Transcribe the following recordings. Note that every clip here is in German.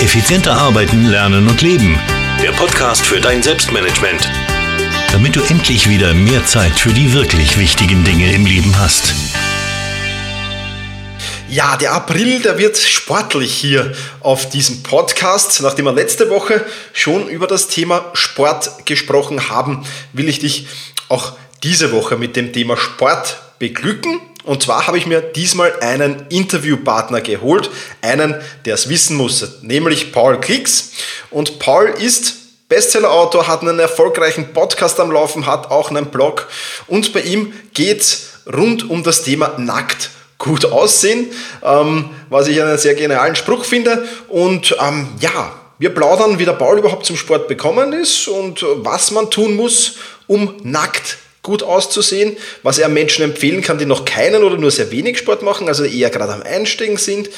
Effizienter arbeiten, lernen und leben. Der Podcast für dein Selbstmanagement. Damit du endlich wieder mehr Zeit für die wirklich wichtigen Dinge im Leben hast. Ja, der April, der wird sportlich hier auf diesem Podcast. Nachdem wir letzte Woche schon über das Thema Sport gesprochen haben, will ich dich auch diese Woche mit dem Thema Sport beglücken. Und zwar habe ich mir diesmal einen Interviewpartner geholt, einen, der es wissen muss, nämlich Paul Klicks. Und Paul ist Bestsellerautor, hat einen erfolgreichen Podcast am Laufen, hat auch einen Blog. Und bei ihm geht es rund um das Thema nackt gut aussehen, ähm, was ich einen sehr genialen Spruch finde. Und ähm, ja, wir plaudern, wie der Paul überhaupt zum Sport bekommen ist und was man tun muss, um nackt gut auszusehen, was er Menschen empfehlen kann, die noch keinen oder nur sehr wenig Sport machen, also eher gerade am Einsteigen sind,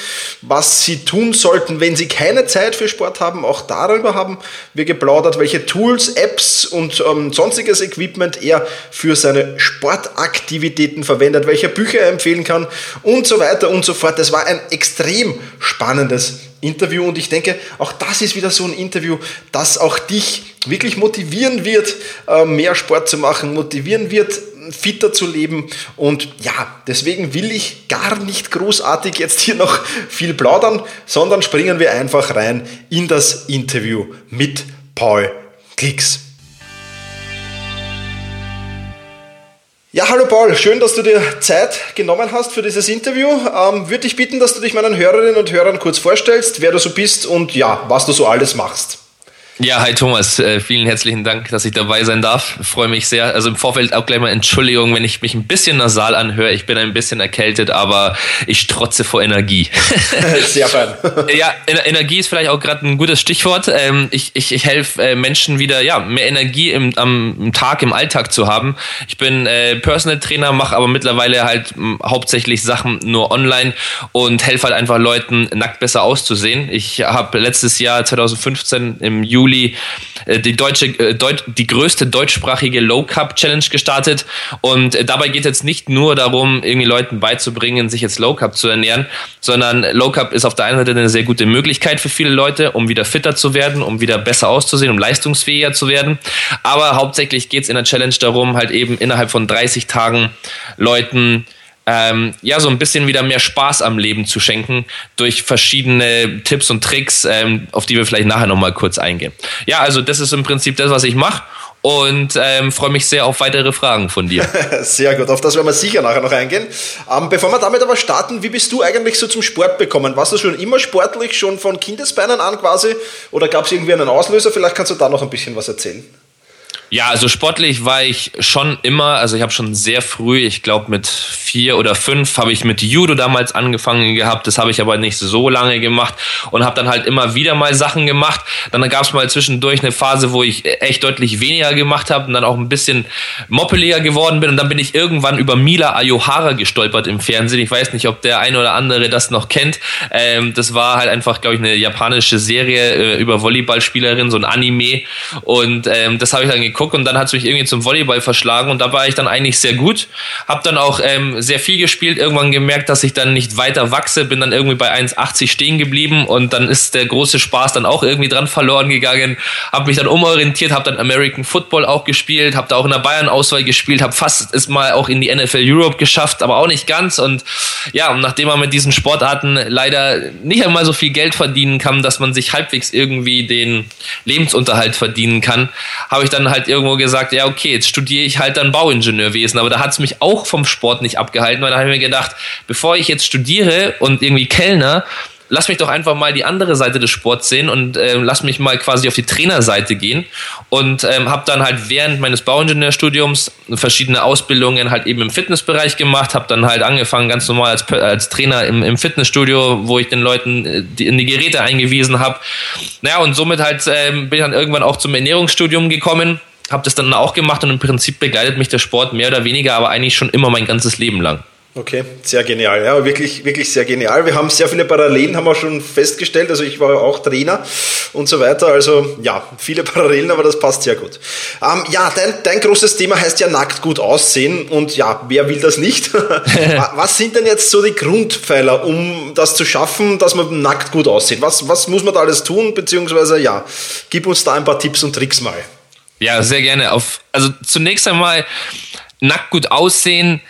was sie tun sollten, wenn sie keine Zeit für Sport haben, auch darüber haben wir geplaudert, welche Tools, Apps und ähm, sonstiges Equipment er für seine Sportaktivitäten verwendet, welche Bücher er empfehlen kann und so weiter und so fort. Das war ein extrem spannendes Interview und ich denke, auch das ist wieder so ein Interview, das auch dich wirklich motivieren wird, äh, mehr Sport zu machen, motivieren wird, fitter zu leben. Und ja, deswegen will ich gar nicht großartig jetzt hier noch viel plaudern, sondern springen wir einfach rein in das Interview mit Paul Klicks. Ja, hallo Paul, schön, dass du dir Zeit genommen hast für dieses Interview. Ähm, Würde ich bitten, dass du dich meinen Hörerinnen und Hörern kurz vorstellst, wer du so bist und ja, was du so alles machst. Ja, hi Thomas, äh, vielen herzlichen Dank, dass ich dabei sein darf. Freue mich sehr. Also im Vorfeld auch gleich mal Entschuldigung, wenn ich mich ein bisschen nasal anhöre. Ich bin ein bisschen erkältet, aber ich trotze vor Energie. Sehr fein. ja, Energie ist vielleicht auch gerade ein gutes Stichwort. Ähm, ich, ich, ich helfe äh, Menschen wieder, ja, mehr Energie im, am Tag, im Alltag zu haben. Ich bin äh, Personal Trainer, mache aber mittlerweile halt hauptsächlich Sachen nur online und helfe halt einfach Leuten, nackt besser auszusehen. Ich habe letztes Jahr 2015 im Juli Juli äh, die deutsche, äh, die größte deutschsprachige Low Cup Challenge gestartet. Und äh, dabei geht es jetzt nicht nur darum, irgendwie Leuten beizubringen, sich jetzt Low Cup zu ernähren, sondern Low Cup ist auf der einen Seite eine sehr gute Möglichkeit für viele Leute, um wieder fitter zu werden, um wieder besser auszusehen, um leistungsfähiger zu werden. Aber hauptsächlich geht es in der Challenge darum, halt eben innerhalb von 30 Tagen Leuten ähm, ja, so ein bisschen wieder mehr Spaß am Leben zu schenken durch verschiedene Tipps und Tricks, ähm, auf die wir vielleicht nachher nochmal kurz eingehen. Ja, also das ist im Prinzip das, was ich mache und ähm, freue mich sehr auf weitere Fragen von dir. sehr gut, auf das werden wir sicher nachher noch eingehen. Ähm, bevor wir damit aber starten, wie bist du eigentlich so zum Sport bekommen? Warst du schon immer sportlich, schon von Kindesbeinen an quasi? Oder gab es irgendwie einen Auslöser? Vielleicht kannst du da noch ein bisschen was erzählen. Ja, also sportlich war ich schon immer, also ich habe schon sehr früh, ich glaube mit vier oder fünf, habe ich mit Judo damals angefangen gehabt. Das habe ich aber nicht so lange gemacht und habe dann halt immer wieder mal Sachen gemacht. Dann gab es mal zwischendurch eine Phase, wo ich echt deutlich weniger gemacht habe und dann auch ein bisschen moppeliger geworden bin. Und dann bin ich irgendwann über Mila Ayohara gestolpert im Fernsehen. Ich weiß nicht, ob der eine oder andere das noch kennt. Ähm, das war halt einfach, glaube ich, eine japanische Serie äh, über Volleyballspielerin, so ein Anime. Und ähm, das habe ich dann geguckt geguckt und dann hat es mich irgendwie zum Volleyball verschlagen und da war ich dann eigentlich sehr gut. Hab dann auch ähm, sehr viel gespielt, irgendwann gemerkt, dass ich dann nicht weiter wachse, bin dann irgendwie bei 1,80 stehen geblieben und dann ist der große Spaß dann auch irgendwie dran verloren gegangen. Hab mich dann umorientiert, hab dann American Football auch gespielt, hab da auch in der Bayern-Auswahl gespielt, hab fast es mal auch in die NFL Europe geschafft, aber auch nicht ganz und ja, und nachdem man mit diesen Sportarten leider nicht einmal so viel Geld verdienen kann, dass man sich halbwegs irgendwie den Lebensunterhalt verdienen kann, habe ich dann halt irgendwo gesagt, ja, okay, jetzt studiere ich halt dann Bauingenieurwesen. Aber da hat es mich auch vom Sport nicht abgehalten, weil da habe ich mir gedacht, bevor ich jetzt studiere und irgendwie Kellner, lass mich doch einfach mal die andere Seite des Sports sehen und äh, lass mich mal quasi auf die Trainerseite gehen und ähm, habe dann halt während meines Bauingenieurstudiums verschiedene Ausbildungen halt eben im Fitnessbereich gemacht, habe dann halt angefangen ganz normal als, als Trainer im, im Fitnessstudio, wo ich den Leuten äh, die, in die Geräte eingewiesen habe. Naja, und somit halt ähm, bin ich dann irgendwann auch zum Ernährungsstudium gekommen habe das dann auch gemacht und im Prinzip begleitet mich der Sport mehr oder weniger, aber eigentlich schon immer mein ganzes Leben lang. Okay, sehr genial. Ja, wirklich, wirklich sehr genial. Wir haben sehr viele Parallelen, haben wir schon festgestellt. Also ich war auch Trainer und so weiter. Also ja, viele Parallelen, aber das passt sehr gut. Ähm, ja, dein, dein großes Thema heißt ja nackt gut aussehen und ja, wer will das nicht? was sind denn jetzt so die Grundpfeiler, um das zu schaffen, dass man nackt gut aussieht? Was, was muss man da alles tun? Beziehungsweise ja, gib uns da ein paar Tipps und Tricks mal. Ja, sehr gerne. Auf, also zunächst einmal nackt gut aussehen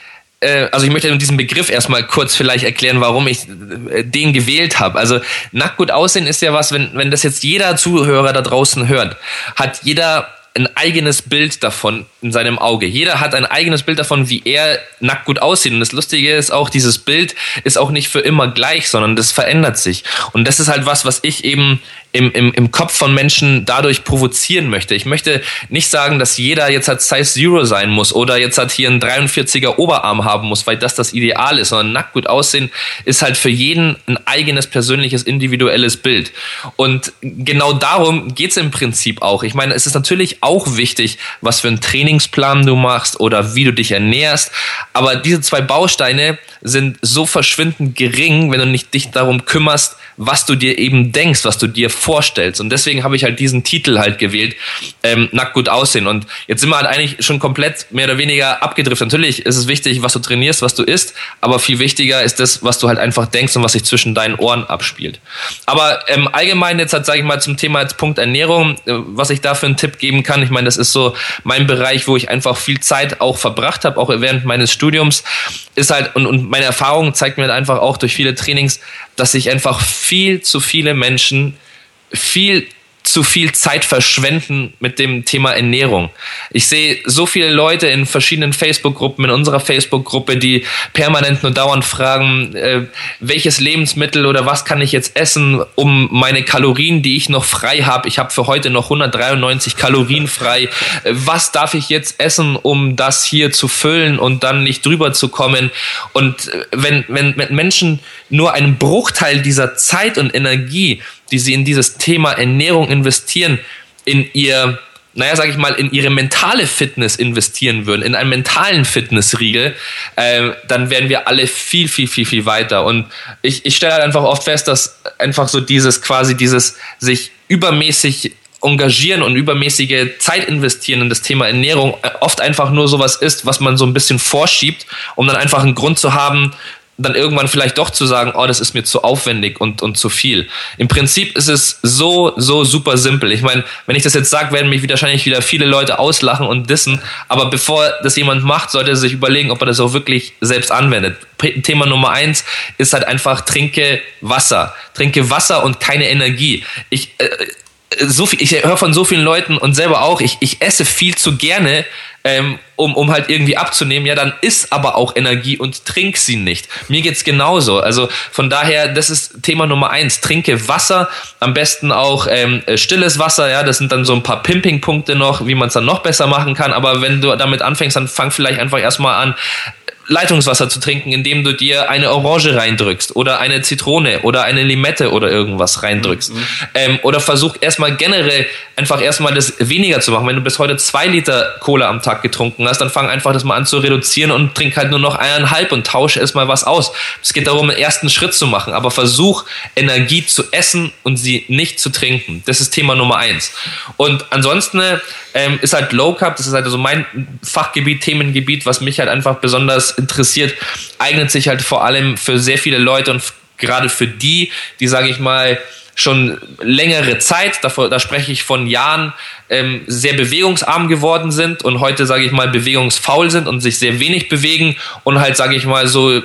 äh, also ich möchte diesen Begriff erstmal kurz vielleicht erklären, warum ich äh, den gewählt habe. Also nackt gut aussehen ist ja was, wenn, wenn das jetzt jeder Zuhörer da draußen hört, hat jeder ein eigenes Bild davon in seinem Auge. Jeder hat ein eigenes Bild davon, wie er nackt gut aussieht. Und das Lustige ist auch, dieses Bild ist auch nicht für immer gleich, sondern das verändert sich. Und das ist halt was, was ich eben im, im, im Kopf von Menschen dadurch provozieren möchte. Ich möchte nicht sagen, dass jeder jetzt hat Size Zero sein muss oder jetzt hat hier einen 43er Oberarm haben muss, weil das das Ideal ist, sondern nackt gut aussehen ist halt für jeden ein eigenes persönliches, individuelles Bild. Und genau darum geht's im Prinzip auch. Ich meine, es ist natürlich auch wichtig, was für einen Trainingsplan du machst oder wie du dich ernährst, aber diese zwei Bausteine sind so verschwindend gering, wenn du nicht dich darum kümmerst, was du dir eben denkst, was du dir vorstellst. Und deswegen habe ich halt diesen Titel halt gewählt, ähm, nackt gut aussehen. Und jetzt sind wir halt eigentlich schon komplett mehr oder weniger abgedriftet. Natürlich ist es wichtig, was du trainierst, was du isst, aber viel wichtiger ist das, was du halt einfach denkst und was sich zwischen deinen Ohren abspielt. Aber ähm, allgemein jetzt halt, sage ich mal, zum Thema jetzt Punkt Ernährung, äh, was ich da für einen Tipp geben kann. Ich meine, das ist so mein Bereich, wo ich einfach viel Zeit auch verbracht habe, auch während meines Studiums, ist halt, und, und meine Erfahrung zeigt mir halt einfach auch durch viele Trainings, dass sich einfach viel zu viele Menschen viel zu viel Zeit verschwenden mit dem Thema Ernährung. Ich sehe so viele Leute in verschiedenen Facebook-Gruppen, in unserer Facebook-Gruppe, die permanent nur dauernd fragen, äh, welches Lebensmittel oder was kann ich jetzt essen, um meine Kalorien, die ich noch frei habe, ich habe für heute noch 193 Kalorien frei, äh, was darf ich jetzt essen, um das hier zu füllen und dann nicht drüber zu kommen? Und äh, wenn, wenn, wenn Menschen nur einen Bruchteil dieser Zeit und Energie die sie in dieses Thema Ernährung investieren, in ihr, naja, sag ich mal, in ihre mentale Fitness investieren würden, in einen mentalen Fitnessriegel, äh, dann wären wir alle viel, viel, viel, viel weiter. Und ich, ich stelle halt einfach oft fest, dass einfach so dieses quasi dieses sich übermäßig engagieren und übermäßige Zeit investieren in das Thema Ernährung oft einfach nur sowas ist, was man so ein bisschen vorschiebt, um dann einfach einen Grund zu haben, dann irgendwann vielleicht doch zu sagen, oh, das ist mir zu aufwendig und, und zu viel. Im Prinzip ist es so, so super simpel. Ich meine, wenn ich das jetzt sage, werden mich wahrscheinlich wieder viele Leute auslachen und dissen. Aber bevor das jemand macht, sollte er sich überlegen, ob er das auch wirklich selbst anwendet. Thema Nummer eins ist halt einfach, trinke Wasser. Trinke Wasser und keine Energie. Ich, äh, so viel, ich höre von so vielen Leuten und selber auch, ich, ich esse viel zu gerne, ähm, um, um halt irgendwie abzunehmen, ja, dann isst aber auch Energie und trink sie nicht. Mir geht's genauso. Also von daher, das ist Thema Nummer eins. Trinke Wasser, am besten auch ähm, stilles Wasser, ja, das sind dann so ein paar Pimping-Punkte noch, wie man es dann noch besser machen kann. Aber wenn du damit anfängst, dann fang vielleicht einfach erstmal an, Leitungswasser zu trinken, indem du dir eine Orange reindrückst oder eine Zitrone oder eine Limette oder irgendwas reindrückst. Mhm. Ähm, oder versuch erstmal generell einfach erstmal das weniger zu machen. Wenn du bis heute zwei Liter Cola am Tag getrunken hast, dann fang einfach das mal an zu reduzieren und trink halt nur noch eineinhalb und tausche erstmal was aus. Es geht darum, einen ersten Schritt zu machen, aber versuch Energie zu essen und sie nicht zu trinken. Das ist Thema Nummer eins. Und ansonsten ähm, ist halt Low Carb, das ist halt so mein Fachgebiet, Themengebiet, was mich halt einfach besonders interessiert, eignet sich halt vor allem für sehr viele Leute und gerade für die, die, sage ich mal, schon längere Zeit, davor, da spreche ich von Jahren, ähm, sehr bewegungsarm geworden sind und heute, sage ich mal, bewegungsfaul sind und sich sehr wenig bewegen und halt, sage ich mal, so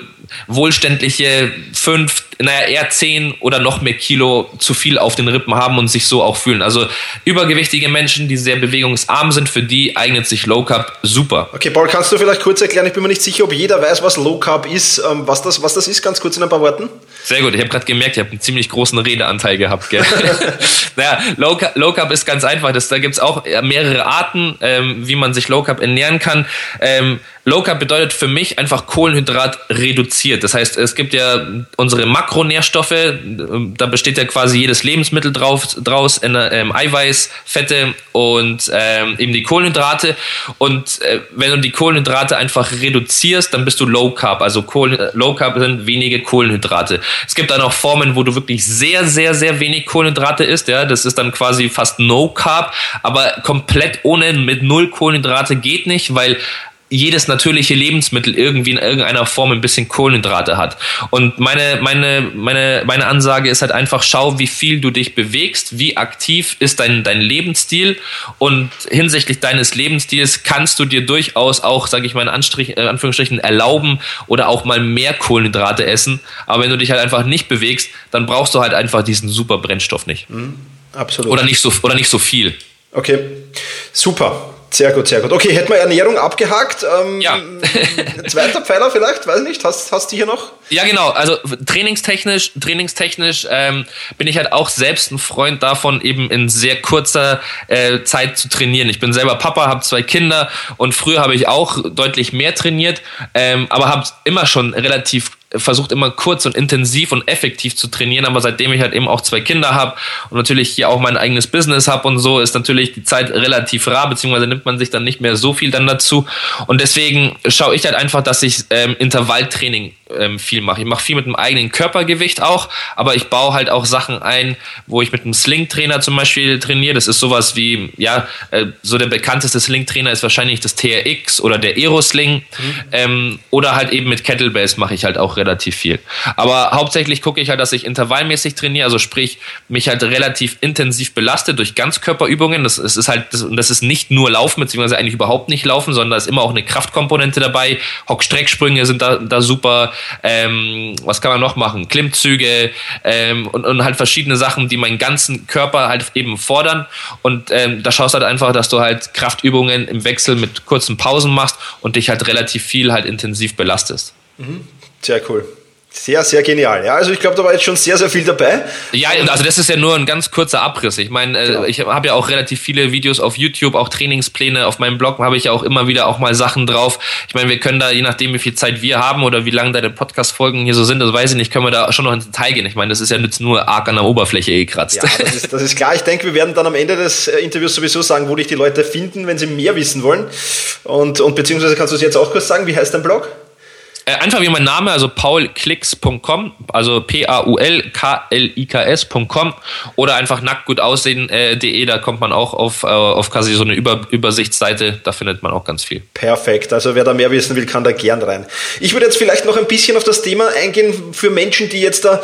wohlständliche fünf, naja, eher zehn oder noch mehr Kilo zu viel auf den Rippen haben und sich so auch fühlen. Also übergewichtige Menschen, die sehr bewegungsarm sind, für die eignet sich Low Carb super. Okay, Paul, kannst du vielleicht kurz erklären? Ich bin mir nicht sicher, ob jeder weiß, was Low Carb ist, ähm, was, das, was das ist, ganz kurz in ein paar Worten. Sehr gut, ich habe gerade gemerkt, ich habe einen ziemlich großen Redeanteil gehabt. Naja, Low Carb, Low Carb ist ganz einfach. Das, da gibt es auch mehrere Arten, ähm, wie man sich Low Carb ernähren kann. Ähm, Low Carb bedeutet für mich einfach Kohlenhydrat reduziert. Das heißt, es gibt ja unsere Makro Makronährstoffe, da besteht ja quasi jedes Lebensmittel drauf, draus, ähm, Eiweiß, Fette und ähm, eben die Kohlenhydrate. Und äh, wenn du die Kohlenhydrate einfach reduzierst, dann bist du Low Carb. Also Kohlen, Low Carb sind wenige Kohlenhydrate. Es gibt dann auch Formen, wo du wirklich sehr, sehr, sehr wenig Kohlenhydrate isst. Ja, das ist dann quasi fast No Carb, aber komplett ohne mit null Kohlenhydrate geht nicht, weil jedes natürliche Lebensmittel irgendwie in irgendeiner Form ein bisschen Kohlenhydrate hat. Und meine, meine, meine, meine Ansage ist halt einfach, schau, wie viel du dich bewegst, wie aktiv ist dein, dein Lebensstil und hinsichtlich deines Lebensstils kannst du dir durchaus auch, sage ich mal in Anstrich, äh, Anführungsstrichen, erlauben oder auch mal mehr Kohlenhydrate essen. Aber wenn du dich halt einfach nicht bewegst, dann brauchst du halt einfach diesen super Brennstoff nicht. Mhm, absolut. Oder nicht so, oder nicht so viel. Okay, super. Sehr gut, sehr gut. Okay, hätten wir Ernährung abgehakt. Ähm, ja. zweiter Pfeiler vielleicht, weiß nicht. Hast, hast du hier noch? Ja, genau. Also trainingstechnisch, trainingstechnisch ähm, bin ich halt auch selbst ein Freund davon, eben in sehr kurzer äh, Zeit zu trainieren. Ich bin selber Papa, habe zwei Kinder und früher habe ich auch deutlich mehr trainiert, ähm, aber habe immer schon relativ versucht immer kurz und intensiv und effektiv zu trainieren, aber seitdem ich halt eben auch zwei Kinder habe und natürlich hier auch mein eigenes Business habe und so, ist natürlich die Zeit relativ rar, beziehungsweise nimmt man sich dann nicht mehr so viel dann dazu. Und deswegen schaue ich halt einfach, dass ich ähm, Intervalltraining ähm, viel mache. Ich mache viel mit dem eigenen Körpergewicht auch, aber ich baue halt auch Sachen ein, wo ich mit einem Sling-Trainer zum Beispiel trainiere. Das ist sowas wie, ja, äh, so der bekannteste Sling-Trainer ist wahrscheinlich das TRX oder der Aero-Sling. Mhm. Ähm, oder halt eben mit Kettlebells mache ich halt auch relativ viel. Aber hauptsächlich gucke ich halt, dass ich intervallmäßig trainiere, also sprich, mich halt relativ intensiv belaste durch Ganzkörperübungen. Das, das ist halt, das, das ist nicht nur Laufen, beziehungsweise eigentlich überhaupt nicht Laufen, sondern da ist immer auch eine Kraftkomponente dabei. Hockstrecksprünge sind da, da super. Ähm, was kann man noch machen? Klimmzüge ähm, und, und halt verschiedene Sachen, die meinen ganzen Körper halt eben fordern. Und ähm, da schaust du halt einfach, dass du halt Kraftübungen im Wechsel mit kurzen Pausen machst und dich halt relativ viel halt intensiv belastest. Mhm. Sehr cool. Sehr, sehr genial. Ja, also ich glaube, da war jetzt schon sehr, sehr viel dabei. Ja, also das ist ja nur ein ganz kurzer Abriss. Ich meine, äh, genau. ich habe ja auch relativ viele Videos auf YouTube, auch Trainingspläne. Auf meinem Blog habe ich ja auch immer wieder auch mal Sachen drauf. Ich meine, wir können da, je nachdem, wie viel Zeit wir haben oder wie lange deine Podcast-Folgen hier so sind, das weiß ich nicht, können wir da schon noch ins Detail gehen. Ich meine, das ist ja jetzt nur arg an der Oberfläche gekratzt. Ja, das ist, das ist klar. Ich denke, wir werden dann am Ende des äh, Interviews sowieso sagen, wo dich die Leute finden, wenn sie mehr wissen wollen. Und, und beziehungsweise kannst du es jetzt auch kurz sagen, wie heißt dein Blog? Äh, einfach wie mein Name, also paulklicks.com, also P-A-U-L-K-L-I-K-S.com oder einfach nacktgutaussehen.de, äh, da kommt man auch auf, äh, auf quasi so eine Über Übersichtsseite, da findet man auch ganz viel. Perfekt, also wer da mehr wissen will, kann da gern rein. Ich würde jetzt vielleicht noch ein bisschen auf das Thema eingehen für Menschen, die jetzt da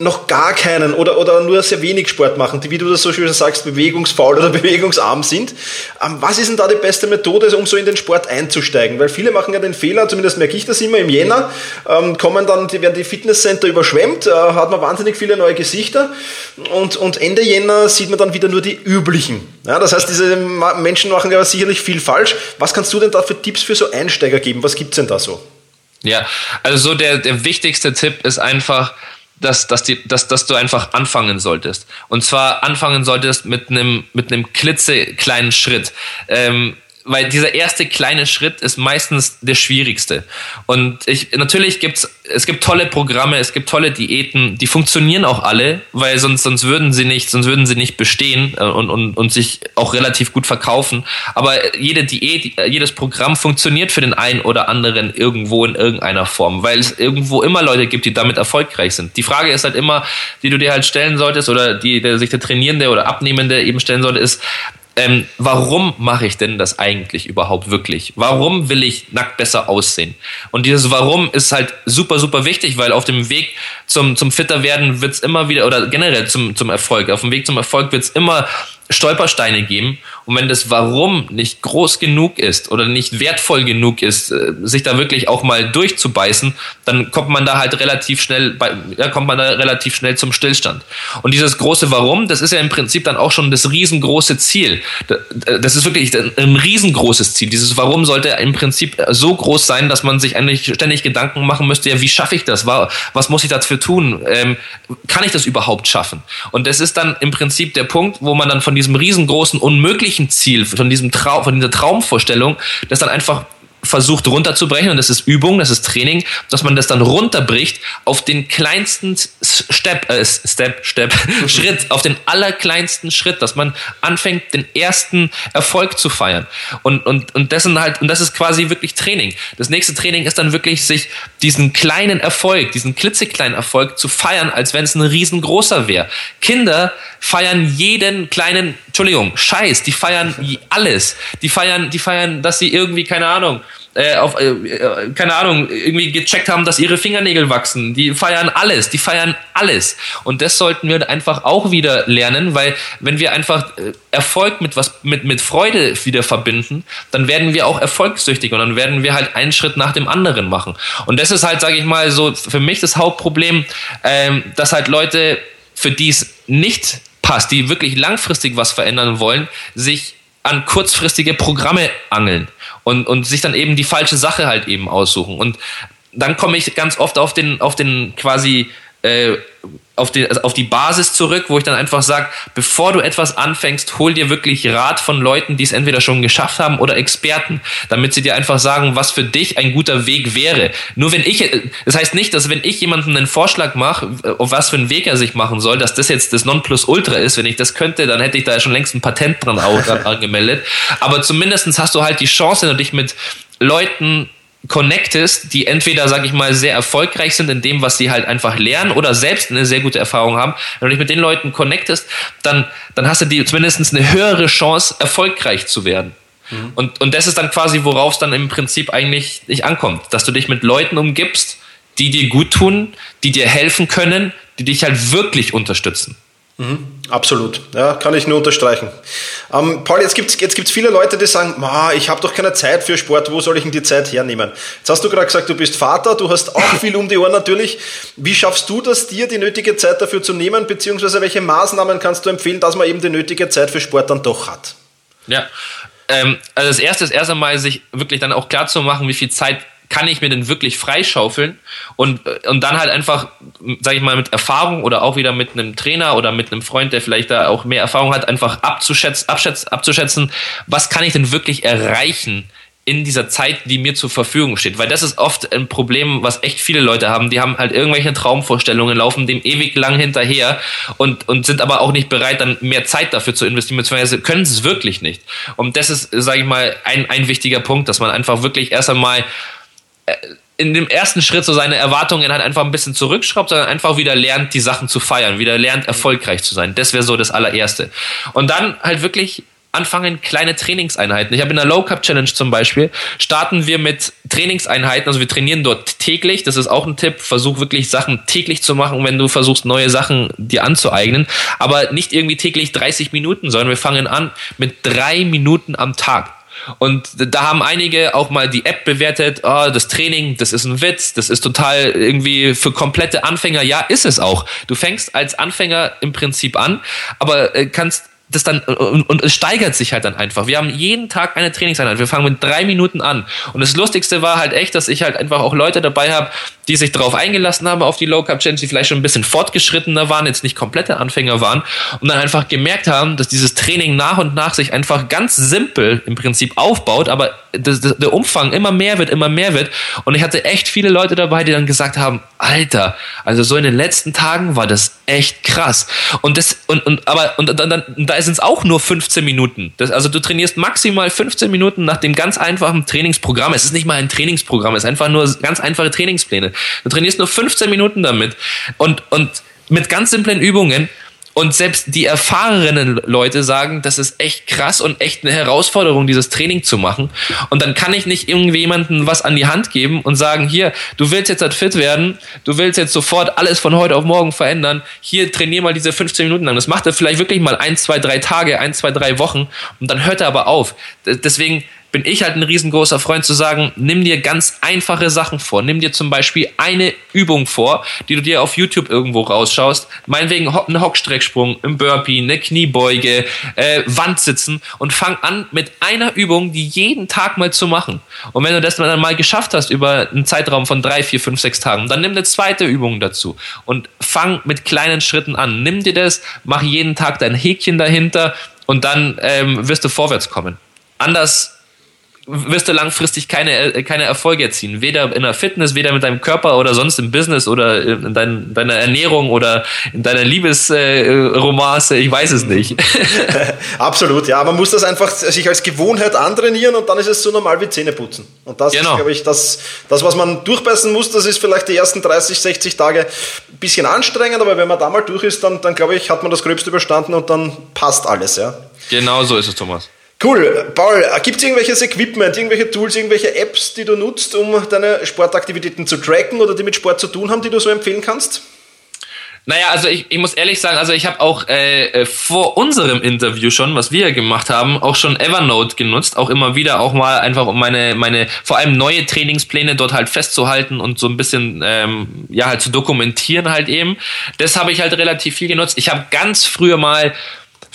noch gar keinen oder, oder nur sehr wenig Sport machen, die, wie du das so schön sagst, bewegungsfaul oder bewegungsarm sind. Ähm, was ist denn da die beste Methode, um so in den Sport einzusteigen? Weil viele machen ja den Fehler, zumindest merke ich das immer im Jänner, ähm, kommen dann, die werden die Fitnesscenter überschwemmt, äh, hat man wahnsinnig viele neue Gesichter und, und Ende Jänner sieht man dann wieder nur die üblichen. Ja, das heißt, diese Menschen machen ja sicherlich viel falsch. Was kannst du denn da für Tipps für so Einsteiger geben? Was gibt's denn da so? Ja, also so der, der wichtigste Tipp ist einfach, dass, dass, die, dass, dass du einfach anfangen solltest. Und zwar anfangen solltest mit einem, mit einem klitzekleinen Schritt. Ähm, weil dieser erste kleine Schritt ist meistens der schwierigste. Und ich, natürlich gibt's, es gibt tolle Programme, es gibt tolle Diäten, die funktionieren auch alle, weil sonst, sonst würden sie nicht, sonst würden sie nicht bestehen äh, und, und, und sich auch relativ gut verkaufen. Aber jede Diät, jedes Programm funktioniert für den einen oder anderen irgendwo in irgendeiner Form, weil es irgendwo immer Leute gibt, die damit erfolgreich sind. Die Frage ist halt immer, die du dir halt stellen solltest oder die, der sich der Trainierende oder Abnehmende eben stellen sollte, ist, ähm, warum mache ich denn das eigentlich überhaupt wirklich? Warum will ich nackt besser aussehen? Und dieses Warum ist halt super, super wichtig, weil auf dem Weg zum, zum Fitter werden wird es immer wieder, oder generell zum, zum Erfolg, auf dem Weg zum Erfolg wird es immer Stolpersteine geben. Und wenn das Warum nicht groß genug ist oder nicht wertvoll genug ist, äh, sich da wirklich auch mal durchzubeißen, dann kommt man da halt relativ schnell, bei, ja, kommt man da relativ schnell zum Stillstand. Und dieses große Warum, das ist ja im Prinzip dann auch schon das riesengroße Ziel. Das ist wirklich ein riesengroßes Ziel. Dieses Warum sollte im Prinzip so groß sein, dass man sich eigentlich ständig Gedanken machen müsste, ja, wie schaffe ich das? Was muss ich dafür tun? Ähm, kann ich das überhaupt schaffen? Und das ist dann im Prinzip der Punkt, wo man dann von diesem riesengroßen, unmöglichen Ziel, von diesem Traum, von dieser Traumvorstellung, das dann einfach versucht runterzubrechen und das ist Übung, das ist Training, dass man das dann runterbricht auf den kleinsten Step, äh, Step, Step, Schritt, auf den allerkleinsten Schritt, dass man anfängt, den ersten Erfolg zu feiern. Und, und, und das sind halt, und das ist quasi wirklich Training. Das nächste Training ist dann wirklich, sich diesen kleinen Erfolg, diesen klitzekleinen Erfolg zu feiern, als wenn es ein riesengroßer wäre. Kinder feiern jeden kleinen, Entschuldigung, Scheiß, die feiern alles. Die feiern, die feiern, dass sie irgendwie, keine Ahnung, äh, auf, äh, äh, keine Ahnung, irgendwie gecheckt haben, dass ihre Fingernägel wachsen. Die feiern alles, die feiern alles. Und das sollten wir einfach auch wieder lernen, weil wenn wir einfach äh, Erfolg mit was, mit, mit Freude wieder verbinden, dann werden wir auch erfolgssüchtig und dann werden wir halt einen Schritt nach dem anderen machen. Und das ist halt, sage ich mal, so für mich das Hauptproblem, ähm, dass halt Leute, für die es nicht passt, die wirklich langfristig was verändern wollen, sich an kurzfristige Programme angeln und, und sich dann eben die falsche Sache halt eben aussuchen. Und dann komme ich ganz oft auf den, auf den quasi äh, auf, die, also auf die Basis zurück, wo ich dann einfach sage, bevor du etwas anfängst, hol dir wirklich Rat von Leuten, die es entweder schon geschafft haben oder Experten, damit sie dir einfach sagen, was für dich ein guter Weg wäre. Nur wenn ich, das heißt nicht, dass wenn ich jemandem einen Vorschlag mache, auf was für einen Weg er sich machen soll, dass das jetzt das Nonplusultra ist. Wenn ich das könnte, dann hätte ich da schon längst ein Patent dran angemeldet. Aber zumindestens hast du halt die Chance, dich mit Leuten connectest, die entweder, sag ich mal, sehr erfolgreich sind in dem, was sie halt einfach lernen oder selbst eine sehr gute Erfahrung haben. Wenn du dich mit den Leuten connectest, dann, dann hast du die zumindest eine höhere Chance, erfolgreich zu werden. Mhm. Und, und das ist dann quasi, worauf es dann im Prinzip eigentlich nicht ankommt, dass du dich mit Leuten umgibst, die dir gut tun, die dir helfen können, die dich halt wirklich unterstützen. Mhm, absolut, ja, kann ich nur unterstreichen. Ähm, Paul, jetzt gibt es jetzt gibt's viele Leute, die sagen, ich habe doch keine Zeit für Sport, wo soll ich denn die Zeit hernehmen? Jetzt hast du gerade gesagt, du bist Vater, du hast auch viel um die Ohren natürlich. Wie schaffst du das, dir die nötige Zeit dafür zu nehmen, beziehungsweise welche Maßnahmen kannst du empfehlen, dass man eben die nötige Zeit für Sport dann doch hat? Ja, ähm, also das erste ist erst einmal, sich wirklich dann auch klar zu machen, wie viel Zeit kann ich mir denn wirklich freischaufeln und, und dann halt einfach, sage ich mal, mit Erfahrung oder auch wieder mit einem Trainer oder mit einem Freund, der vielleicht da auch mehr Erfahrung hat, einfach abzuschätzen, abschätzen, abzuschätzen, was kann ich denn wirklich erreichen in dieser Zeit, die mir zur Verfügung steht. Weil das ist oft ein Problem, was echt viele Leute haben. Die haben halt irgendwelche Traumvorstellungen, laufen dem ewig lang hinterher und, und sind aber auch nicht bereit, dann mehr Zeit dafür zu investieren, beziehungsweise können es wirklich nicht. Und das ist, sage ich mal, ein, ein wichtiger Punkt, dass man einfach wirklich erst einmal in dem ersten Schritt so seine Erwartungen halt einfach ein bisschen zurückschraubt, sondern einfach wieder lernt, die Sachen zu feiern, wieder lernt, erfolgreich zu sein. Das wäre so das allererste. Und dann halt wirklich anfangen, kleine Trainingseinheiten. Ich habe in der Low Cup Challenge zum Beispiel, starten wir mit Trainingseinheiten, also wir trainieren dort täglich, das ist auch ein Tipp, versuch wirklich Sachen täglich zu machen, wenn du versuchst, neue Sachen dir anzueignen, aber nicht irgendwie täglich 30 Minuten, sondern wir fangen an mit drei Minuten am Tag. Und da haben einige auch mal die App bewertet, oh, das Training, das ist ein Witz, das ist total irgendwie für komplette Anfänger. Ja, ist es auch. Du fängst als Anfänger im Prinzip an, aber äh, kannst das dann und, und, es steigert sich halt dann einfach. Wir haben jeden Tag eine Trainingseinheit. Wir fangen mit drei Minuten an. Und das Lustigste war halt echt, dass ich halt einfach auch Leute dabei habe, die sich darauf eingelassen haben auf die Low Carb Challenge, die vielleicht schon ein bisschen fortgeschrittener waren, jetzt nicht komplette Anfänger waren und dann einfach gemerkt haben, dass dieses Training nach und nach sich einfach ganz simpel im Prinzip aufbaut, aber das, das, der Umfang immer mehr wird, immer mehr wird. Und ich hatte echt viele Leute dabei, die dann gesagt haben, Alter, also so in den letzten Tagen war das echt krass. Und das, und, und aber, und dann, dann da sind es auch nur 15 Minuten. Das, also du trainierst maximal 15 Minuten nach dem ganz einfachen Trainingsprogramm. Es ist nicht mal ein Trainingsprogramm, es ist einfach nur ganz einfache Trainingspläne. Du trainierst nur 15 Minuten damit und, und mit ganz simplen Übungen. Und selbst die erfahrenen Leute sagen, das ist echt krass und echt eine Herausforderung, dieses Training zu machen. Und dann kann ich nicht irgendwie was an die Hand geben und sagen, hier, du willst jetzt halt fit werden, du willst jetzt sofort alles von heute auf morgen verändern, hier trainier mal diese 15 Minuten lang. Das macht er vielleicht wirklich mal ein, zwei, drei Tage, ein, zwei, drei Wochen und dann hört er aber auf. Deswegen bin ich halt ein riesengroßer Freund zu sagen, nimm dir ganz einfache Sachen vor. Nimm dir zum Beispiel eine Übung vor, die du dir auf YouTube irgendwo rausschaust. Meinetwegen einen Hockstrecksprung, ein Burpee, eine Kniebeuge, äh, Wandsitzen und fang an mit einer Übung, die jeden Tag mal zu machen. Und wenn du das dann mal geschafft hast über einen Zeitraum von drei, vier, fünf, sechs Tagen, dann nimm eine zweite Übung dazu und fang mit kleinen Schritten an. Nimm dir das, mach jeden Tag dein Häkchen dahinter und dann ähm, wirst du vorwärts kommen. Anders wirst du langfristig keine, äh, keine Erfolge erzielen. Weder in der Fitness, weder mit deinem Körper oder sonst im Business oder in dein, deiner Ernährung oder in deiner Liebesromance, äh, ich weiß es nicht. Absolut, ja. Man muss das einfach sich als Gewohnheit antrainieren und dann ist es so normal wie Zähneputzen. Und das genau. ist, glaube ich, das, das, was man durchbeißen muss, das ist vielleicht die ersten 30, 60 Tage ein bisschen anstrengend, aber wenn man da mal durch ist, dann, dann glaube ich, hat man das Gröbste überstanden und dann passt alles, ja. Genau so ist es, Thomas. Cool. Paul, gibt es irgendwelches Equipment, irgendwelche Tools, irgendwelche Apps, die du nutzt, um deine Sportaktivitäten zu tracken oder die mit Sport zu tun haben, die du so empfehlen kannst? Naja, also ich, ich muss ehrlich sagen, also ich habe auch äh, äh, vor unserem Interview schon, was wir gemacht haben, auch schon Evernote genutzt, auch immer wieder, auch mal einfach um meine, meine vor allem neue Trainingspläne dort halt festzuhalten und so ein bisschen ähm, ja halt zu dokumentieren halt eben. Das habe ich halt relativ viel genutzt. Ich habe ganz früher mal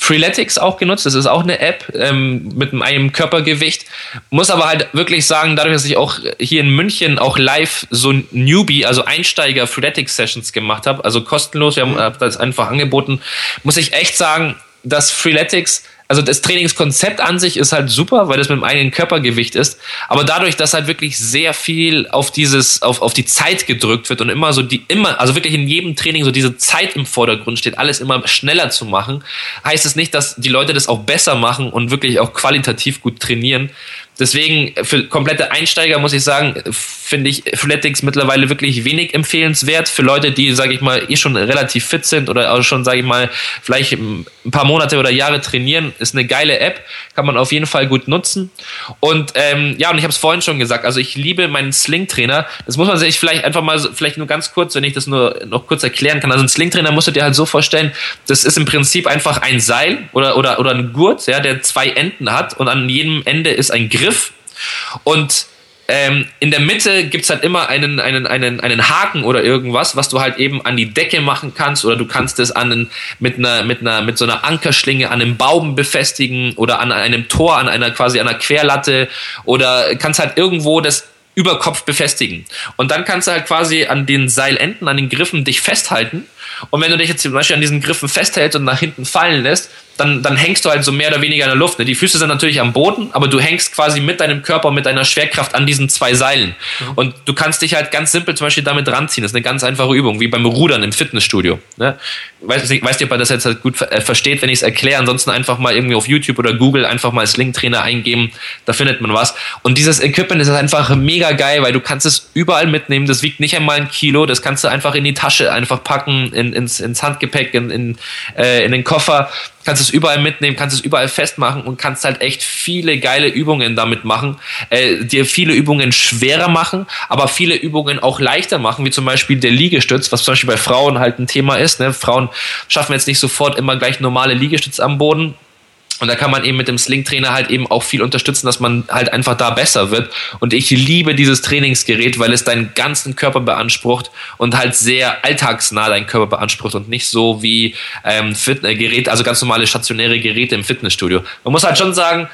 Freeletics auch genutzt. Das ist auch eine App ähm, mit einem Körpergewicht. Muss aber halt wirklich sagen, dadurch, dass ich auch hier in München auch live so Newbie, also Einsteiger Freeletics Sessions gemacht habe, also kostenlos, wir haben mhm. das einfach angeboten, muss ich echt sagen, dass Freeletics also das Trainingskonzept an sich ist halt super, weil das mit dem eigenen Körpergewicht ist. Aber dadurch, dass halt wirklich sehr viel auf dieses, auf, auf die Zeit gedrückt wird und immer so die, immer, also wirklich in jedem Training so diese Zeit im Vordergrund steht, alles immer schneller zu machen, heißt es nicht, dass die Leute das auch besser machen und wirklich auch qualitativ gut trainieren. Deswegen für komplette Einsteiger muss ich sagen, finde ich Athletics mittlerweile wirklich wenig empfehlenswert. Für Leute, die, sage ich mal, eh schon relativ fit sind oder auch schon, sage ich mal, vielleicht ein paar Monate oder Jahre trainieren, ist eine geile App, kann man auf jeden Fall gut nutzen. Und ähm, ja, und ich habe es vorhin schon gesagt, also ich liebe meinen Sling-Trainer. Das muss man sich vielleicht einfach mal, vielleicht nur ganz kurz, wenn ich das nur noch kurz erklären kann. Also ein Sling-Trainer musst du dir halt so vorstellen, das ist im Prinzip einfach ein Seil oder, oder, oder ein Gurt, ja, der zwei Enden hat und an jedem Ende ist ein Griff Griff. Und ähm, in der Mitte gibt es halt immer einen, einen, einen, einen Haken oder irgendwas, was du halt eben an die Decke machen kannst oder du kannst es an mit einer, mit einer, mit so einer Ankerschlinge an einem Baum befestigen oder an einem Tor, an einer quasi einer Querlatte oder kannst halt irgendwo das über Kopf befestigen. Und dann kannst du halt quasi an den Seilenden, an den Griffen dich festhalten. Und wenn du dich jetzt zum Beispiel an diesen Griffen festhältst und nach hinten fallen lässt, dann, dann hängst du halt so mehr oder weniger in der Luft. Ne? Die Füße sind natürlich am Boden, aber du hängst quasi mit deinem Körper, mit deiner Schwerkraft an diesen zwei Seilen. Mhm. Und du kannst dich halt ganz simpel zum Beispiel damit ranziehen. Das ist eine ganz einfache Übung, wie beim Rudern im Fitnessstudio. Ne? Weiß, weiß nicht, ob man das jetzt halt gut äh, versteht, wenn ich es erkläre. Ansonsten einfach mal irgendwie auf YouTube oder Google einfach mal Sling-Trainer eingeben. Da findet man was. Und dieses Equipment ist einfach mega geil, weil du kannst es überall mitnehmen. Das wiegt nicht einmal ein Kilo. Das kannst du einfach in die Tasche einfach packen, in, ins, ins Handgepäck, in, in, äh, in den Koffer kannst es überall mitnehmen, kannst es überall festmachen und kannst halt echt viele geile Übungen damit machen, äh, dir viele Übungen schwerer machen, aber viele Übungen auch leichter machen, wie zum Beispiel der Liegestütz, was zum Beispiel bei Frauen halt ein Thema ist. Ne? Frauen schaffen jetzt nicht sofort immer gleich normale Liegestütz am Boden und da kann man eben mit dem Sling-Trainer halt eben auch viel unterstützen, dass man halt einfach da besser wird. Und ich liebe dieses Trainingsgerät, weil es deinen ganzen Körper beansprucht und halt sehr alltagsnah deinen Körper beansprucht und nicht so wie ähm, Fitnessgeräte, also ganz normale stationäre Geräte im Fitnessstudio. Man muss halt schon sagen,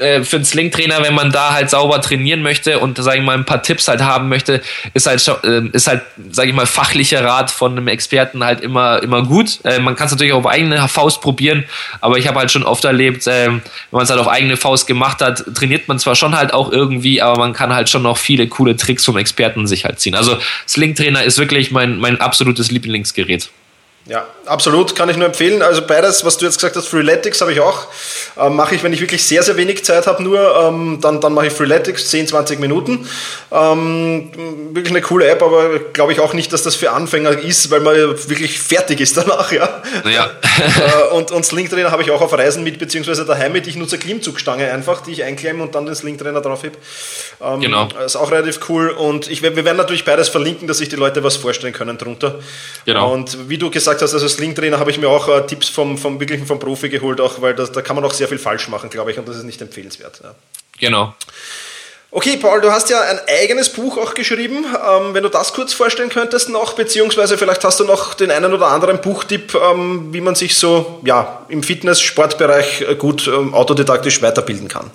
äh, für einen Sling-Trainer, wenn man da halt sauber trainieren möchte und, sage ich mal, ein paar Tipps halt haben möchte, ist halt, äh, ist halt, sage ich mal, fachlicher Rat von einem Experten halt immer, immer gut. Äh, man kann es natürlich auch auf eigene Faust probieren, aber ich habe halt schon oft erlebt, äh, wenn man es halt auf eigene Faust gemacht hat, trainiert man zwar schon halt auch irgendwie, aber man kann halt schon noch viele coole Tricks vom Experten sich halt ziehen. Also Sling-Trainer ist wirklich mein, mein absolutes Lieblingsgerät. Ja, absolut, kann ich nur empfehlen. Also beides, was du jetzt gesagt hast, Freeletics habe ich auch. Ähm, mache ich, wenn ich wirklich sehr, sehr wenig Zeit habe, nur, ähm, dann, dann mache ich Freeletics 10, 20 Minuten. Ähm, wirklich eine coole App, aber glaube ich auch nicht, dass das für Anfänger ist, weil man wirklich fertig ist danach, ja. ja. äh, und, und Slingtrainer habe ich auch auf Reisen mit, beziehungsweise daheim mit. Ich nutze Klimmzugstange einfach, die ich einklemme und dann den Slingtrainer drauf heb. Ähm, genau. Ist auch relativ cool. Und ich, wir werden natürlich beides verlinken, dass sich die Leute was vorstellen können drunter. Genau. Und wie du gesagt gesagt hast, also Sling-Trainer habe ich mir auch äh, Tipps vom, vom wirklichen vom Profi geholt, auch weil das, da kann man auch sehr viel falsch machen, glaube ich, und das ist nicht empfehlenswert. Ja. Genau. Okay, Paul, du hast ja ein eigenes Buch auch geschrieben. Ähm, wenn du das kurz vorstellen könntest noch, beziehungsweise vielleicht hast du noch den einen oder anderen Buchtipp, ähm, wie man sich so ja, im Fitness-Sportbereich gut ähm, autodidaktisch weiterbilden kann.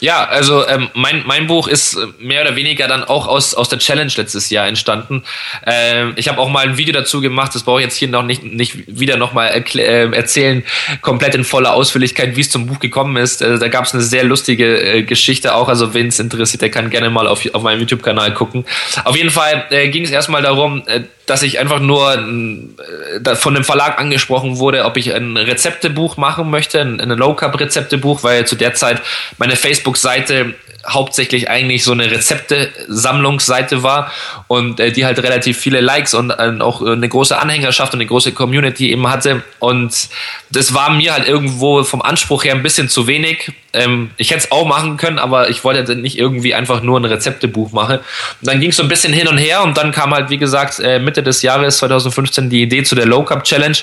Ja, also ähm, mein, mein Buch ist äh, mehr oder weniger dann auch aus, aus der Challenge letztes Jahr entstanden. Ähm, ich habe auch mal ein Video dazu gemacht, das brauche ich jetzt hier noch nicht, nicht wieder nochmal äh, erzählen, komplett in voller Ausführlichkeit, wie es zum Buch gekommen ist. Äh, da gab es eine sehr lustige äh, Geschichte auch, also wen es interessiert, der kann gerne mal auf, auf meinem YouTube-Kanal gucken. Auf jeden Fall äh, ging es erstmal darum, äh, dass ich einfach nur äh, von dem Verlag angesprochen wurde, ob ich ein Rezeptebuch machen möchte, ein, ein Low-Carb-Rezeptebuch, weil zu der Zeit meine Facebook-Seite hauptsächlich eigentlich so eine Rezepte-Sammlungsseite war und äh, die halt relativ viele Likes und äh, auch eine große Anhängerschaft und eine große Community eben hatte. Und das war mir halt irgendwo vom Anspruch her ein bisschen zu wenig. Ähm, ich hätte es auch machen können, aber ich wollte halt nicht irgendwie einfach nur ein Rezeptebuch machen. Und dann ging es so ein bisschen hin und her und dann kam halt, wie gesagt, äh, Mitte des Jahres 2015 die Idee zu der Low Cup Challenge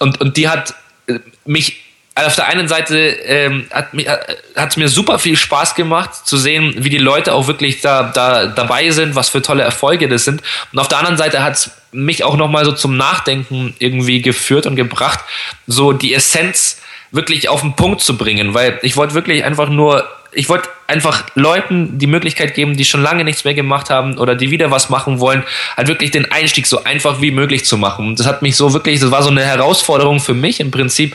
und, und die hat äh, mich also auf der einen Seite ähm, hat mir hat mir super viel Spaß gemacht zu sehen, wie die Leute auch wirklich da, da dabei sind, was für tolle Erfolge das sind. Und auf der anderen Seite hat es mich auch nochmal so zum Nachdenken irgendwie geführt und gebracht, so die Essenz wirklich auf den Punkt zu bringen, weil ich wollte wirklich einfach nur, ich wollte einfach Leuten die Möglichkeit geben, die schon lange nichts mehr gemacht haben oder die wieder was machen wollen, halt wirklich den Einstieg so einfach wie möglich zu machen. Und das hat mich so wirklich, das war so eine Herausforderung für mich im Prinzip,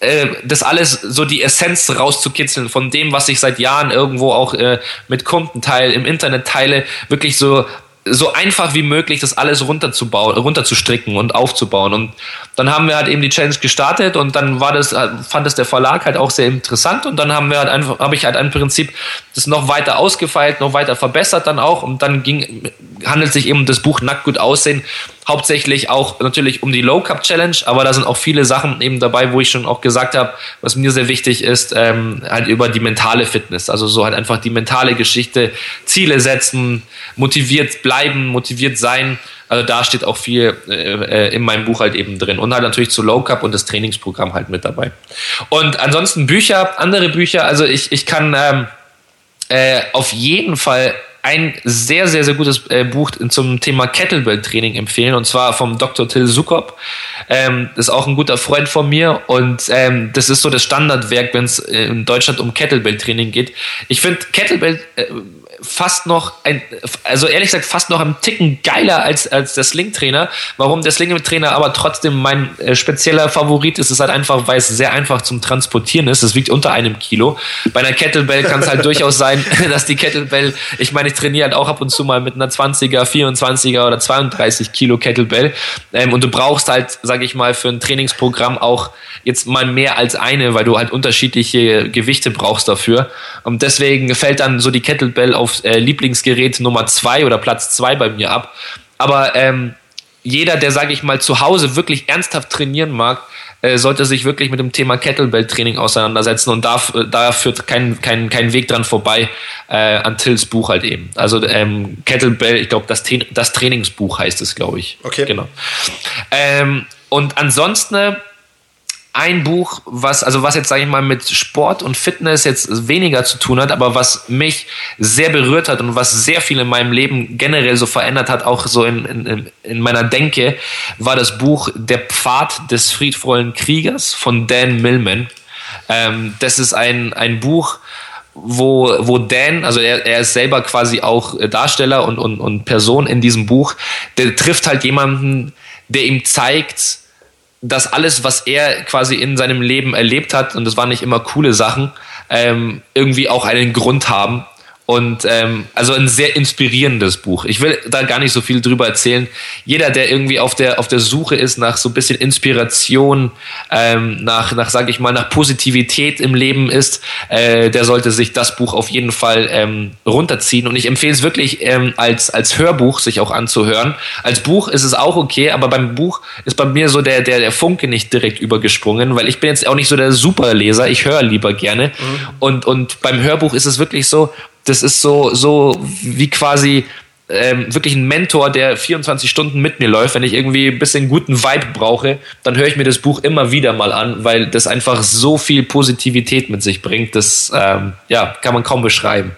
äh, das alles so die Essenz rauszukitzeln von dem, was ich seit Jahren irgendwo auch äh, mit Kunden teile, im Internet teile, wirklich so so einfach wie möglich das alles runterzubauen, runterzustricken und aufzubauen. Und dann haben wir halt eben die Challenge gestartet und dann war das, fand es der Verlag halt auch sehr interessant und dann haben wir halt einfach, habe ich halt im Prinzip das noch weiter ausgefeilt, noch weiter verbessert dann auch und dann ging, handelt sich eben das Buch Nackt gut aussehen hauptsächlich auch natürlich um die Low Cup Challenge, aber da sind auch viele Sachen eben dabei, wo ich schon auch gesagt habe, was mir sehr wichtig ist, ähm, halt über die mentale Fitness, also so halt einfach die mentale Geschichte, Ziele setzen, motiviert bleiben, motiviert sein. Also da steht auch viel äh, in meinem Buch halt eben drin. Und halt natürlich zu Low Cup und das Trainingsprogramm halt mit dabei. Und ansonsten Bücher, andere Bücher, also ich, ich kann ähm, äh, auf jeden Fall ein sehr, sehr, sehr gutes äh, Buch zum Thema Kettlebell-Training empfehlen, und zwar vom Dr. Till Sukop. Ähm, ist auch ein guter Freund von mir und ähm, das ist so das Standardwerk, wenn es äh, in Deutschland um Kettlebell-Training geht. Ich finde Kettlebell äh, fast noch ein, also ehrlich gesagt fast noch ein Ticken geiler als, als der Sling-Trainer. Warum der Sling-Trainer aber trotzdem mein äh, spezieller Favorit ist, ist halt einfach, weil es sehr einfach zum Transportieren ist. Es wiegt unter einem Kilo. Bei einer Kettlebell kann es halt durchaus sein, dass die Kettlebell, ich meine, ich trainiere halt auch ab und zu mal mit einer 20er, 24er oder 32 Kilo Kettlebell. Ähm, und du brauchst halt, sage ich mal, für ein Trainingsprogramm auch jetzt mal mehr als eine, weil du halt unterschiedliche Gewichte brauchst dafür. Und deswegen fällt dann so die Kettlebell auf auf äh, Lieblingsgerät Nummer zwei oder Platz zwei bei mir ab. Aber ähm, jeder, der, sage ich mal, zu Hause wirklich ernsthaft trainieren mag, äh, sollte sich wirklich mit dem Thema Kettlebell-Training auseinandersetzen und da, da führt kein, kein, kein Weg dran vorbei äh, an Tills Buch halt eben. Also ähm, Kettlebell, ich glaube, das, das Trainingsbuch heißt es, glaube ich. Okay. Genau. Ähm, und ansonsten ein Buch, was, also was jetzt, sage ich mal, mit Sport und Fitness jetzt weniger zu tun hat, aber was mich sehr berührt hat und was sehr viel in meinem Leben generell so verändert hat, auch so in, in, in meiner Denke, war das Buch Der Pfad des friedvollen Kriegers von Dan Millman. Ähm, das ist ein, ein Buch, wo, wo Dan, also er, er ist selber quasi auch Darsteller und, und, und Person in diesem Buch, der trifft halt jemanden, der ihm zeigt, dass alles, was er quasi in seinem Leben erlebt hat, und das waren nicht immer coole Sachen, ähm, irgendwie auch einen Grund haben und ähm, also ein sehr inspirierendes Buch. Ich will da gar nicht so viel drüber erzählen. Jeder, der irgendwie auf der auf der Suche ist nach so ein bisschen Inspiration, ähm, nach nach sage ich mal nach Positivität im Leben ist, äh, der sollte sich das Buch auf jeden Fall ähm, runterziehen. Und ich empfehle es wirklich ähm, als als Hörbuch sich auch anzuhören. Als Buch ist es auch okay, aber beim Buch ist bei mir so der der der Funke nicht direkt übergesprungen, weil ich bin jetzt auch nicht so der Superleser. Ich höre lieber gerne. Mhm. Und und beim Hörbuch ist es wirklich so das ist so, so wie quasi ähm, wirklich ein Mentor, der 24 Stunden mit mir läuft. Wenn ich irgendwie ein bisschen guten Vibe brauche, dann höre ich mir das Buch immer wieder mal an, weil das einfach so viel Positivität mit sich bringt. Das ähm, ja, kann man kaum beschreiben.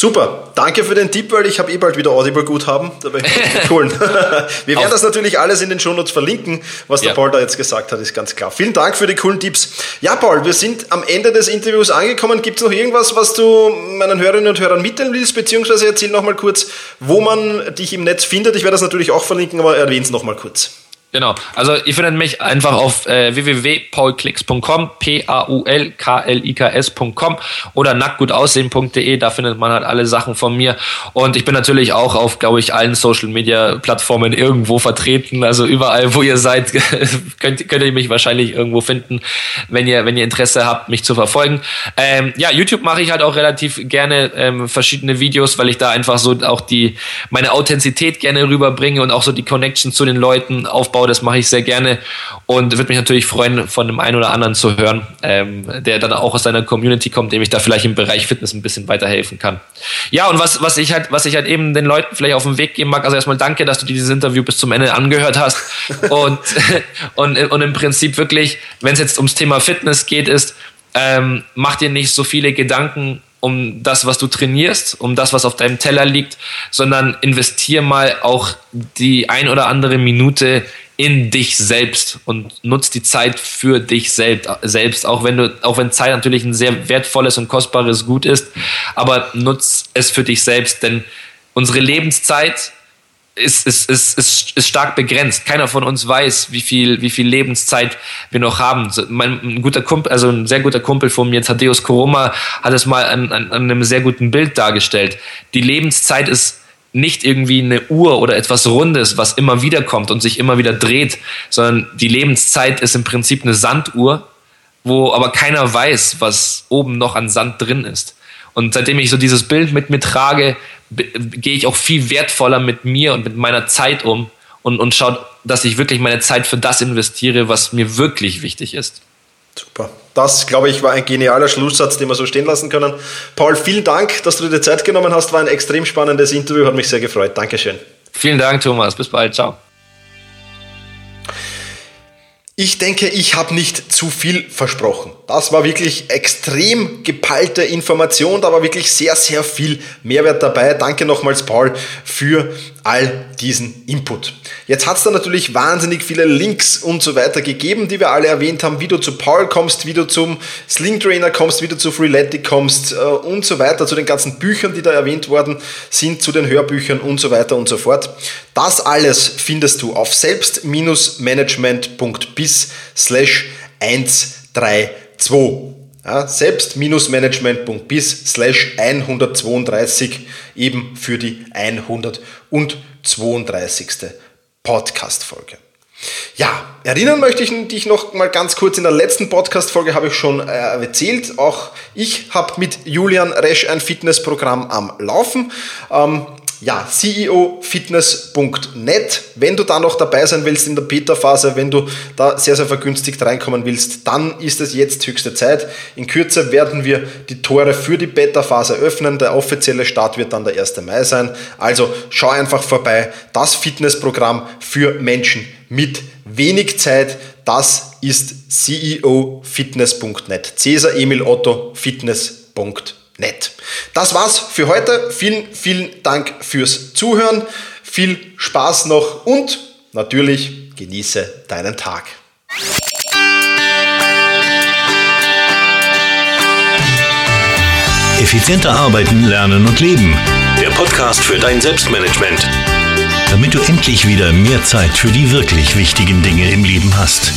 Super, danke für den Tipp, weil ich habe eh bald wieder Audible-Guthaben. Da werde ich holen. Wir werden das natürlich alles in den Shownotes verlinken. Was ja. der Paul da jetzt gesagt hat, ist ganz klar. Vielen Dank für die coolen Tipps. Ja, Paul, wir sind am Ende des Interviews angekommen. Gibt es noch irgendwas, was du meinen Hörerinnen und Hörern mitteilen willst? Beziehungsweise erzähl noch mal kurz, wo man dich im Netz findet. Ich werde das natürlich auch verlinken, aber erwähne es noch mal kurz. Genau. Also ihr findet mich einfach auf äh, www.paulklicks.com, P-A-U-L-K-L-I-K-S.com oder nacktgutaussehen.de, da findet man halt alle Sachen von mir. Und ich bin natürlich auch auf, glaube ich, allen Social Media Plattformen irgendwo vertreten. Also überall, wo ihr seid, könnt, könnt ihr mich wahrscheinlich irgendwo finden, wenn ihr, wenn ihr Interesse habt, mich zu verfolgen. Ähm, ja, YouTube mache ich halt auch relativ gerne ähm, verschiedene Videos, weil ich da einfach so auch die meine Authentizität gerne rüberbringe und auch so die Connection zu den Leuten aufbaue aufbaue. Das mache ich sehr gerne und würde mich natürlich freuen, von dem einen oder anderen zu hören, ähm, der dann auch aus seiner Community kommt, dem ich da vielleicht im Bereich Fitness ein bisschen weiterhelfen kann. Ja, und was, was ich halt, was ich halt eben den Leuten vielleicht auf den Weg geben mag, also erstmal danke, dass du dieses Interview bis zum Ende angehört hast und, und, und im Prinzip wirklich, wenn es jetzt ums Thema Fitness geht, ist, ähm, mach dir nicht so viele Gedanken um das, was du trainierst, um das, was auf deinem Teller liegt, sondern investier mal auch die ein oder andere Minute in dich selbst und nutzt die Zeit für dich selbst, selbst, auch wenn du, auch wenn Zeit natürlich ein sehr wertvolles und kostbares Gut ist, aber nutzt es für dich selbst, denn unsere Lebenszeit ist, ist, ist, ist, ist stark begrenzt. Keiner von uns weiß, wie viel, wie viel Lebenszeit wir noch haben. Mein ein guter Kumpel, also ein sehr guter Kumpel von mir, Thaddeus Koroma, hat es mal an, an, an einem sehr guten Bild dargestellt. Die Lebenszeit ist nicht irgendwie eine Uhr oder etwas Rundes, was immer wieder kommt und sich immer wieder dreht, sondern die Lebenszeit ist im Prinzip eine Sanduhr, wo aber keiner weiß, was oben noch an Sand drin ist. Und seitdem ich so dieses Bild mit mir trage, gehe ich auch viel wertvoller mit mir und mit meiner Zeit um und, und schaue, dass ich wirklich meine Zeit für das investiere, was mir wirklich wichtig ist. Super. Das, glaube ich, war ein genialer Schlusssatz, den wir so stehen lassen können. Paul, vielen Dank, dass du dir die Zeit genommen hast. War ein extrem spannendes Interview, hat mich sehr gefreut. Dankeschön. Vielen Dank, Thomas. Bis bald. Ciao. Ich denke, ich habe nicht zu viel versprochen. Das war wirklich extrem geballte Information, da war wirklich sehr, sehr viel Mehrwert dabei. Danke nochmals, Paul, für all diesen Input. Jetzt hat es da natürlich wahnsinnig viele Links und so weiter gegeben, die wir alle erwähnt haben, wie du zu Paul kommst, wie du zum Sling Trainer kommst, wie du zu Freeletic kommst äh, und so weiter, zu den ganzen Büchern, die da erwähnt worden sind, zu den Hörbüchern und so weiter und so fort. Das alles findest du auf selbst-management.bis slash 132. Ja, selbst-management.bis slash 132 eben für die 132. Podcast-Folge. Ja, erinnern möchte ich dich noch mal ganz kurz. In der letzten Podcast-Folge habe ich schon äh, erzählt. Auch ich habe mit Julian Resch ein Fitnessprogramm am Laufen. Ähm, ja, ceofitness.net. Wenn du da noch dabei sein willst in der Beta-Phase, wenn du da sehr, sehr vergünstigt reinkommen willst, dann ist es jetzt höchste Zeit. In Kürze werden wir die Tore für die Beta-Phase öffnen. Der offizielle Start wird dann der 1. Mai sein. Also schau einfach vorbei. Das Fitnessprogramm für Menschen mit wenig Zeit, das ist ceofitness.net. Cäsar Emil Otto Fitness.net nett. Das war's für heute. Vielen, vielen Dank fürs Zuhören. Viel Spaß noch und natürlich genieße deinen Tag. Effizienter arbeiten, lernen und leben. Der Podcast für dein Selbstmanagement. Damit du endlich wieder mehr Zeit für die wirklich wichtigen Dinge im Leben hast.